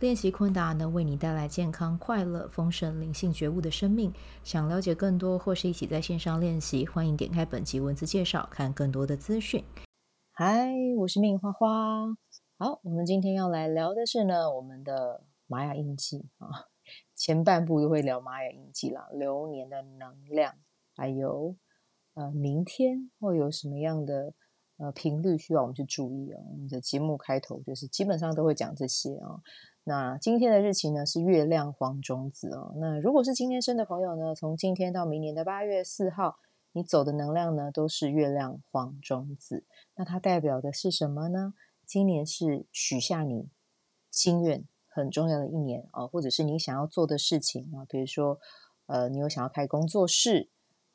练习昆达能为你带来健康、快乐、丰盛、灵性觉悟的生命。想了解更多或是一起在线上练习，欢迎点开本集文字介绍，看更多的资讯。嗨，我是命花花。好，我们今天要来聊的是呢，我们的玛雅印记啊。前半部都会聊玛雅印记啦，流年的能量，还有呃，明天会有什么样的呃频率需要我们去注意哦。我们的节目开头就是基本上都会讲这些啊。那今天的日期呢是月亮黄种子哦。那如果是今天生的朋友呢，从今天到明年的八月四号，你走的能量呢都是月亮黄种子。那它代表的是什么呢？今年是许下你心愿很重要的一年哦，或者是你想要做的事情啊，比如说呃，你有想要开工作室，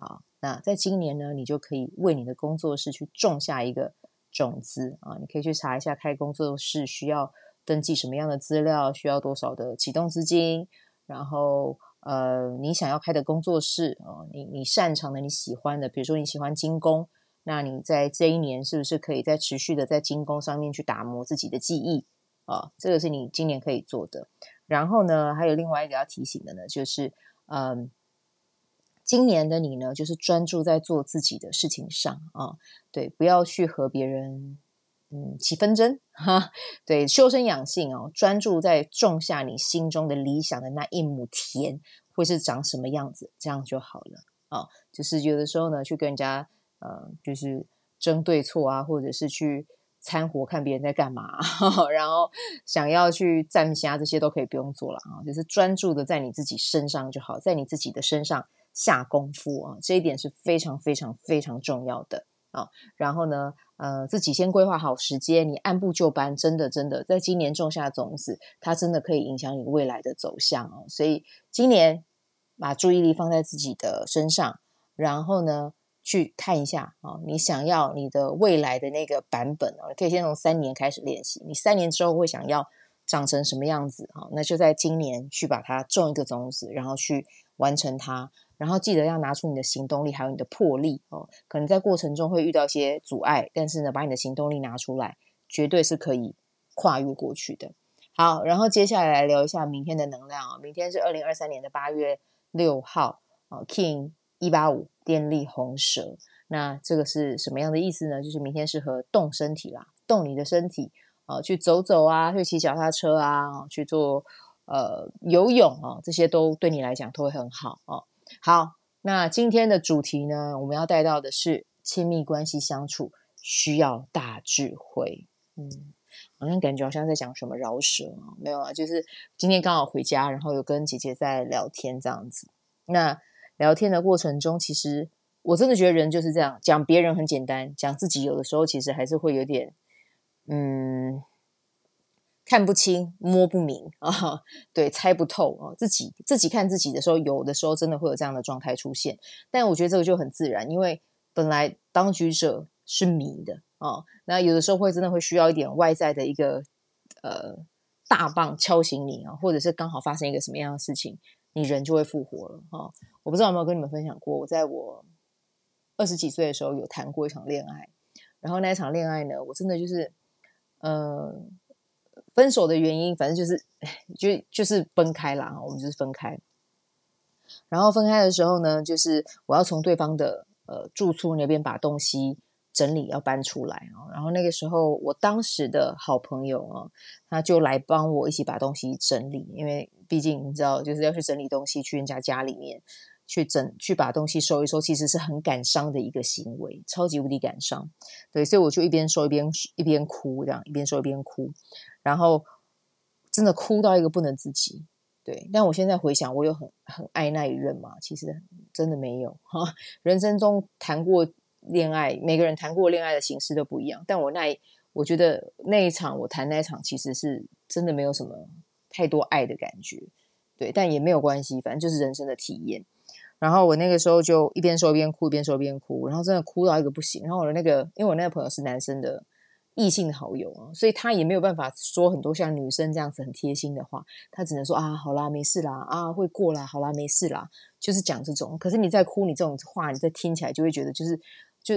好，那在今年呢，你就可以为你的工作室去种下一个种子啊。你可以去查一下开工作室需要。登记什么样的资料？需要多少的启动资金？然后，呃，你想要开的工作室啊，你你擅长的、你喜欢的，比如说你喜欢精工，那你在这一年是不是可以在持续的在精工上面去打磨自己的技艺啊？这个是你今年可以做的。然后呢，还有另外一个要提醒的呢，就是，嗯，今年的你呢，就是专注在做自己的事情上啊，对，不要去和别人。嗯，起纷争哈，对，修身养性哦，专注在种下你心中的理想的那一亩田，会是长什么样子，这样就好了啊、就是有的时候呢，去跟人家呃，就是争对错啊，或者是去掺和看别人在干嘛，然后想要去站虾，这些都可以不用做了啊。就是专注的在你自己身上就好，在你自己的身上下功夫啊，这一点是非常非常非常重要的。啊、然后呢，呃，自己先规划好时间，你按部就班，真的真的，在今年种下种子，它真的可以影响你未来的走向哦。所以今年把注意力放在自己的身上，然后呢，去看一下啊、你想要你的未来的那个版本哦，你可以先从三年开始练习，你三年之后会想要长成什么样子啊、那就在今年去把它种一个种子，然后去完成它。然后记得要拿出你的行动力，还有你的魄力哦。可能在过程中会遇到一些阻碍，但是呢，把你的行动力拿出来，绝对是可以跨越过去的。好，然后接下来聊一下明天的能量啊。明天是二零二三年的八月六号啊，King 一八五电力红蛇。那这个是什么样的意思呢？就是明天适合动身体啦，动你的身体啊，去走走啊，去骑脚踏车啊，去做呃游泳啊，这些都对你来讲都会很好啊。好，那今天的主题呢，我们要带到的是亲密关系相处需要大智慧。嗯，好像感觉好像在讲什么饶舌啊，没有啊，就是今天刚好回家，然后有跟姐姐在聊天这样子。那聊天的过程中，其实我真的觉得人就是这样，讲别人很简单，讲自己有的时候其实还是会有点，嗯。看不清、摸不明 啊，对，猜不透啊。自己自己看自己的时候，有的时候真的会有这样的状态出现。但我觉得这个就很自然，因为本来当局者是迷的啊。那有的时候会真的会需要一点外在的一个呃大棒敲醒你啊，或者是刚好发生一个什么样的事情，你人就会复活了啊。我不知道有没有跟你们分享过，我在我二十几岁的时候有谈过一场恋爱，然后那一场恋爱呢，我真的就是呃。分手的原因，反正就是 就就是分开啦。我们就是分开。然后分开的时候呢，就是我要从对方的呃住处那边把东西整理，要搬出来啊。然后那个时候，我当时的好朋友啊，他就来帮我一起把东西整理，因为毕竟你知道，就是要去整理东西，去人家家里面去整去把东西收一收，其实是很感伤的一个行为，超级无敌感伤。对，所以我就一边收一边一边哭，这样一边收一边哭。然后真的哭到一个不能自己，对。但我现在回想，我有很很爱那一任吗？其实真的没有哈。人生中谈过恋爱，每个人谈过恋爱的形式都不一样。但我那，我觉得那一场我谈那一场，其实是真的没有什么太多爱的感觉，对。但也没有关系，反正就是人生的体验。然后我那个时候就一边说一边哭，一边说一边哭，然后真的哭到一个不行。然后我的那个，因为我那个朋友是男生的异性好友啊，所以他也没有办法说很多像女生这样子很贴心的话，他只能说啊，好啦，没事啦，啊，会过啦，好啦，没事啦，就是讲这种。可是你在哭，你这种话，你再听起来就会觉得就是就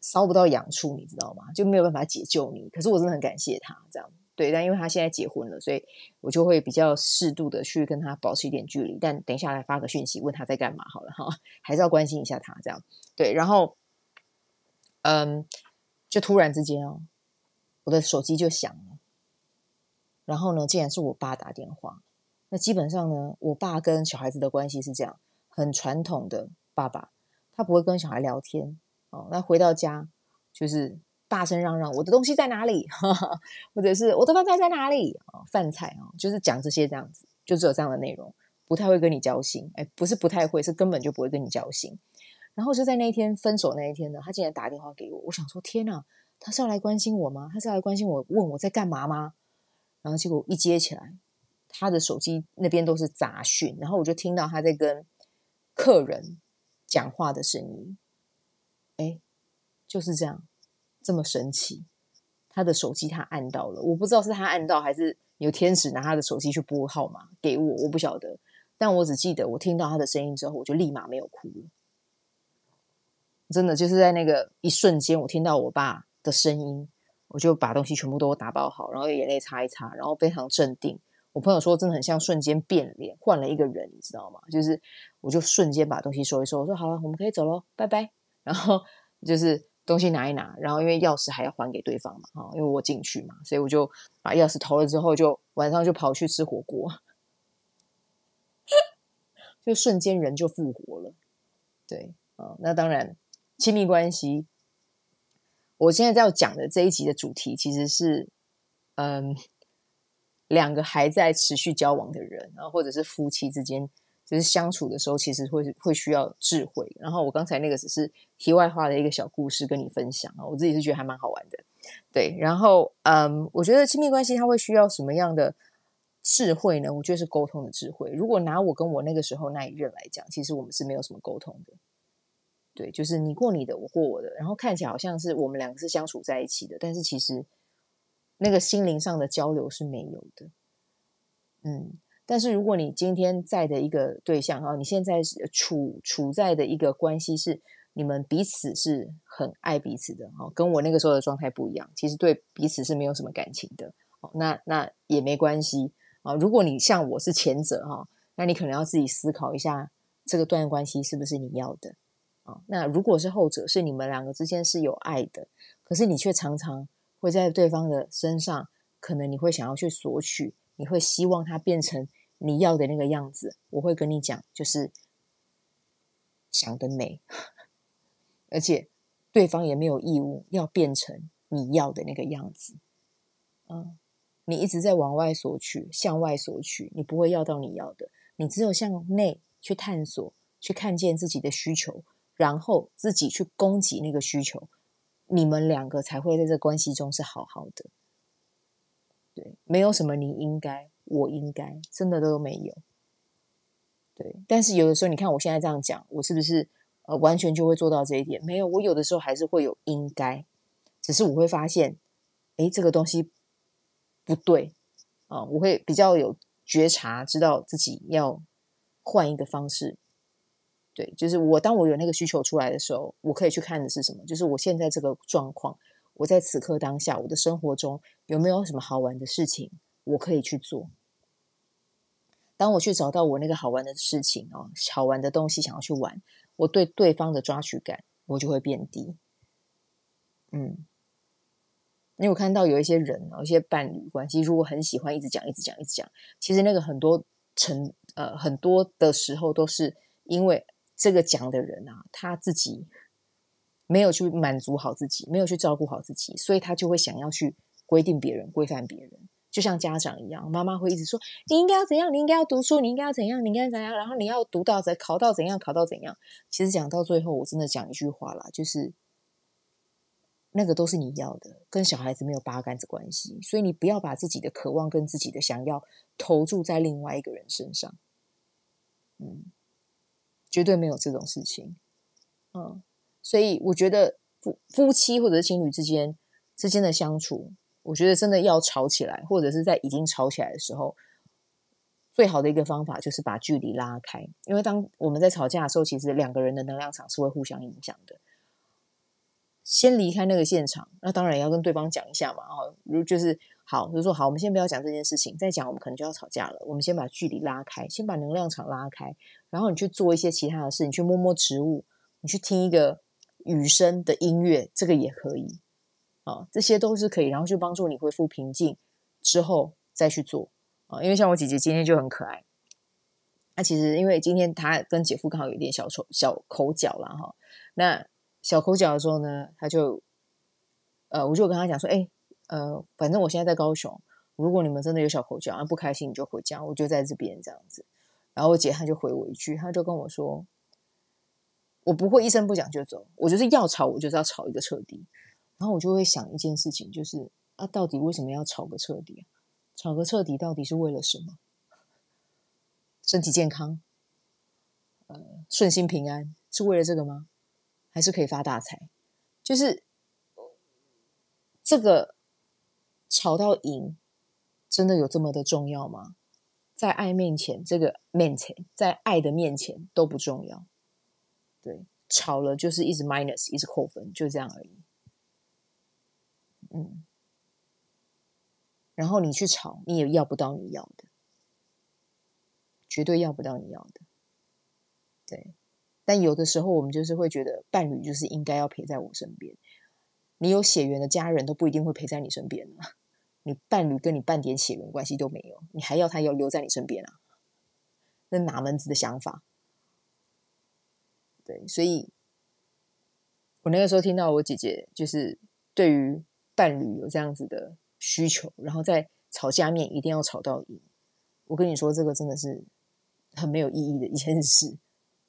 烧不到痒处，你知道吗？就没有办法解救你。可是我真的很感谢他这样。对，但因为他现在结婚了，所以我就会比较适度的去跟他保持一点距离。但等一下来发个讯息问他在干嘛好了哈，还是要关心一下他这样。对，然后，嗯，就突然之间哦，我的手机就响了，然后呢，竟然是我爸打电话。那基本上呢，我爸跟小孩子的关系是这样，很传统的爸爸，他不会跟小孩聊天哦。那回到家就是。大声嚷嚷，我的东西在哪里？或者是我的饭菜在哪里？饭菜啊，就是讲这些这样子，就只有这样的内容，不太会跟你交心。哎，不是不太会，是根本就不会跟你交心。然后就在那一天分手那一天呢，他竟然打电话给我，我想说天哪，他是要来关心我吗？他是要来关心我，问我在干嘛吗？然后结果一接起来，他的手机那边都是杂讯，然后我就听到他在跟客人讲话的声音。哎，就是这样。这么神奇，他的手机他按到了，我不知道是他按到还是有天使拿他的手机去拨号码给我，我不晓得。但我只记得我听到他的声音之后，我就立马没有哭了。真的就是在那个一瞬间，我听到我爸的声音，我就把东西全部都打包好，然后眼泪擦一擦，然后非常镇定。我朋友说，真的很像瞬间变脸，换了一个人，你知道吗？就是我就瞬间把东西收一收，我说好了，我们可以走喽，拜拜。然后就是。东西拿一拿，然后因为钥匙还要还给对方嘛，哈，因为我进去嘛，所以我就把钥匙投了之后，就晚上就跑去吃火锅，就瞬间人就复活了。对，啊，那当然亲密关系，我现在在要讲的这一集的主题其实是，嗯，两个还在持续交往的人，然后或者是夫妻之间。就是相处的时候，其实会会需要智慧。然后我刚才那个只是题外话的一个小故事跟你分享啊，我自己是觉得还蛮好玩的。对，然后嗯，我觉得亲密关系它会需要什么样的智慧呢？我觉得是沟通的智慧。如果拿我跟我那个时候那一任来讲，其实我们是没有什么沟通的。对，就是你过你的，我过我的，然后看起来好像是我们两个是相处在一起的，但是其实那个心灵上的交流是没有的。嗯。但是如果你今天在的一个对象哈，你现在处处在的一个关系是你们彼此是很爱彼此的哈，跟我那个时候的状态不一样，其实对彼此是没有什么感情的哦，那那也没关系啊。如果你像我是前者哈，那你可能要自己思考一下这个段关系是不是你要的啊。那如果是后者，是你们两个之间是有爱的，可是你却常常会在对方的身上，可能你会想要去索取，你会希望他变成。你要的那个样子，我会跟你讲，就是想得美，而且对方也没有义务要变成你要的那个样子。嗯，你一直在往外索取，向外索取，你不会要到你要的。你只有向内去探索，去看见自己的需求，然后自己去供给那个需求，你们两个才会在这关系中是好好的。对，没有什么你应该。我应该真的都没有，对。但是有的时候，你看我现在这样讲，我是不是呃完全就会做到这一点？没有，我有的时候还是会有应该，只是我会发现，诶，这个东西不对啊，我会比较有觉察，知道自己要换一个方式。对，就是我当我有那个需求出来的时候，我可以去看的是什么？就是我现在这个状况，我在此刻当下，我的生活中有没有什么好玩的事情，我可以去做。当我去找到我那个好玩的事情哦，好玩的东西想要去玩，我对对方的抓取感我就会变低。嗯，因为我看到有一些人，有一些伴侣关系，如果很喜欢一直讲、一直讲、一直讲，其实那个很多成呃很多的时候都是因为这个讲的人啊，他自己没有去满足好自己，没有去照顾好自己，所以他就会想要去规定别人、规范别人。就像家长一样，妈妈会一直说：“你应该要怎样？你应该要读书，你应该要怎样？你应该怎样？然后你要读到怎，考到怎样？考到怎样？”其实讲到最后，我真的讲一句话啦，就是那个都是你要的，跟小孩子没有八竿子关系。所以你不要把自己的渴望跟自己的想要投注在另外一个人身上。嗯，绝对没有这种事情。嗯，所以我觉得夫夫妻或者情侣之间之间的相处，我觉得真的要吵起来，或者是在已经吵起来的时候，最好的一个方法就是把距离拉开。因为当我们在吵架的时候，其实两个人的能量场是会互相影响的。先离开那个现场，那当然要跟对方讲一下嘛。哦，如就是好，就说好，我们先不要讲这件事情，再讲我们可能就要吵架了。我们先把距离拉开，先把能量场拉开，然后你去做一些其他的事，你去摸摸植物，你去听一个雨声的音乐，这个也可以啊，这些都是可以，然后去帮助你恢复平静之后再去做啊。因为像我姐姐今天就很可爱，那其实因为今天她跟姐夫刚好有点小丑小口角了哈，那。小口角的时候呢，他就，呃，我就跟他讲说，哎，呃，反正我现在在高雄，如果你们真的有小口角，啊，不开心你就回家，我就在这边这样子。然后我姐她就回我一句，她就跟我说，我不会一声不响就走，我就是要吵，我就是要吵一个彻底。然后我就会想一件事情，就是啊，到底为什么要吵个彻底？吵个彻底到底是为了什么？身体健康，呃，顺心平安，是为了这个吗？还是可以发大财，就是这个吵到赢，真的有这么的重要吗？在爱面前，这个面前，在爱的面前都不重要。对，吵了就是一直 minus，一直扣分，就这样而已。嗯，然后你去吵，你也要不到你要的，绝对要不到你要的。对。但有的时候，我们就是会觉得伴侣就是应该要陪在我身边。你有血缘的家人都不一定会陪在你身边啊。你伴侣跟你半点血缘关系都没有，你还要他要留在你身边啊？那哪门子的想法？对，所以，我那个时候听到我姐姐就是对于伴侣有这样子的需求，然后在吵架面一定要吵到赢。我跟你说，这个真的是很没有意义的一件事。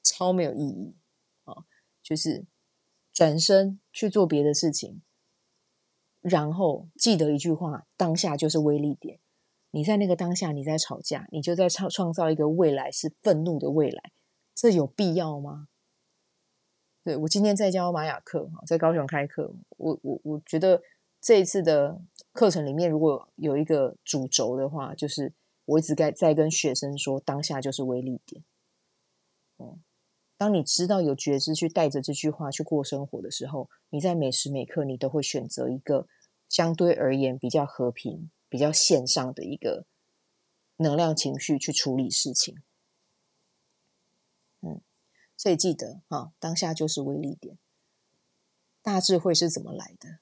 超没有意义啊！就是转身去做别的事情，然后记得一句话：当下就是威力点。你在那个当下，你在吵架，你就在创创造一个未来是愤怒的未来，这有必要吗？对，我今天在教玛雅课，在高雄开课，我我我觉得这一次的课程里面，如果有一个主轴的话，就是我一直在在跟学生说：当下就是威力点。嗯。当你知道有觉知去带着这句话去过生活的时候，你在每时每刻你都会选择一个相对而言比较和平、比较线上的一个能量情绪去处理事情。嗯，所以记得啊，当下就是威力点。大智慧是怎么来的？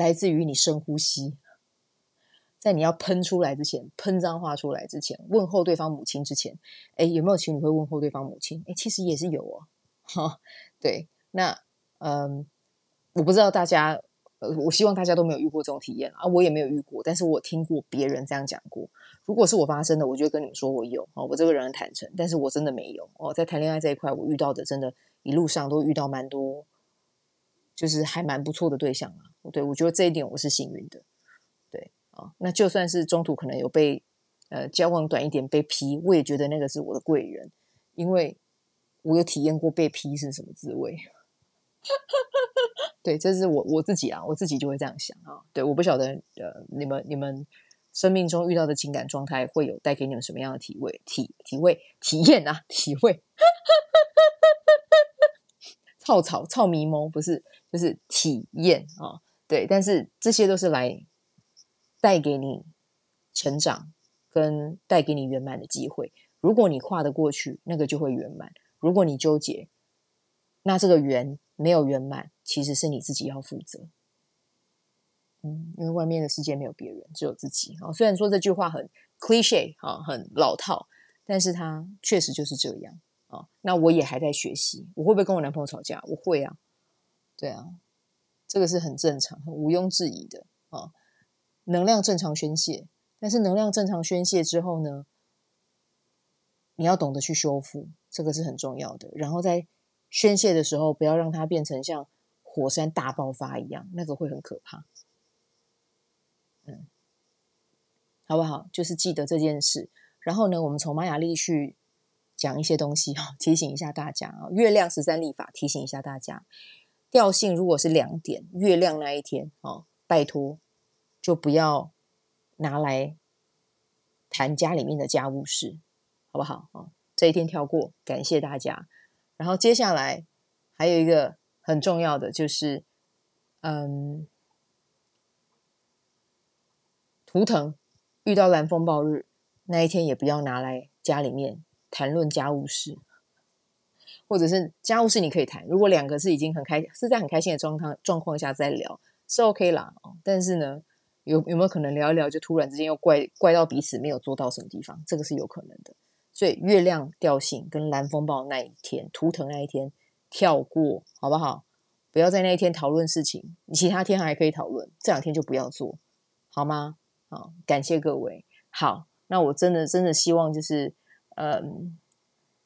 来自于你深呼吸。在你要喷出来之前，喷脏话出来之前，问候对方母亲之前，哎，有没有情侣会问候对方母亲？哎，其实也是有哦。哈，对，那嗯，我不知道大家，我希望大家都没有遇过这种体验啊，我也没有遇过，但是我听过别人这样讲过。如果是我发生的，我就跟你们说我有哦，我这个人很坦诚，但是我真的没有哦，在谈恋爱这一块，我遇到的真的，一路上都遇到蛮多，就是还蛮不错的对象啊。对，我觉得这一点我是幸运的。对啊那就算是中途可能有被呃交往短一点被批，我也觉得那个是我的贵人，因为我有体验过被批是什么滋味。对，这是我我自己啊，我自己就会这样想啊。对，我不晓得呃你们你们生命中遇到的情感状态会有带给你们什么样的体味体体味体验啊体会。草草草迷蒙不是就是体验啊，对，但是这些都是来。带给你成长，跟带给你圆满的机会。如果你跨得过去，那个就会圆满；如果你纠结，那这个圆没有圆满，其实是你自己要负责。嗯，因为外面的世界没有别人，只有自己。啊，虽然说这句话很 cliche 啊，很老套，但是它确实就是这样啊。那我也还在学习，我会不会跟我男朋友吵架？我会啊，对啊，这个是很正常、很毋庸置疑的啊。能量正常宣泄，但是能量正常宣泄之后呢，你要懂得去修复，这个是很重要的。然后在宣泄的时候，不要让它变成像火山大爆发一样，那个会很可怕。嗯，好不好？就是记得这件事。然后呢，我们从玛雅历去讲一些东西哈，提醒一下大家啊。月亮十三历法提醒一下大家，调性如果是两点，月亮那一天哦，拜托就不要拿来谈家里面的家务事，好不好啊？这一天跳过，感谢大家。然后接下来还有一个很重要的就是，嗯，图腾遇到蓝风暴日那一天，也不要拿来家里面谈论家务事，或者是家务事你可以谈。如果两个是已经很开是在很开心的状况状况下再聊，是 OK 啦。但是呢，有有没有可能聊一聊就突然之间又怪怪到彼此没有做到什么地方？这个是有可能的。所以月亮调性跟蓝风暴那一天，图腾那一天跳过，好不好？不要在那一天讨论事情，你其他天还可以讨论，这两天就不要做，好吗？好，感谢各位。好，那我真的真的希望就是，嗯，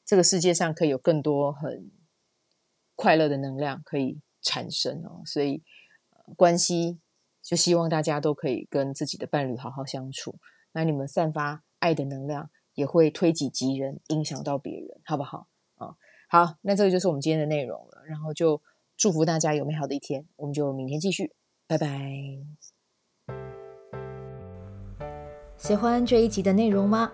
这个世界上可以有更多很快乐的能量可以产生哦。所以，关系就希望大家都可以跟自己的伴侣好好相处。那你们散发爱的能量。也会推己及人，影响到别人，好不好？啊、好，那这个就是我们今天的内容了。然后就祝福大家有美好的一天，我们就明天继续，拜拜。喜欢这一集的内容吗？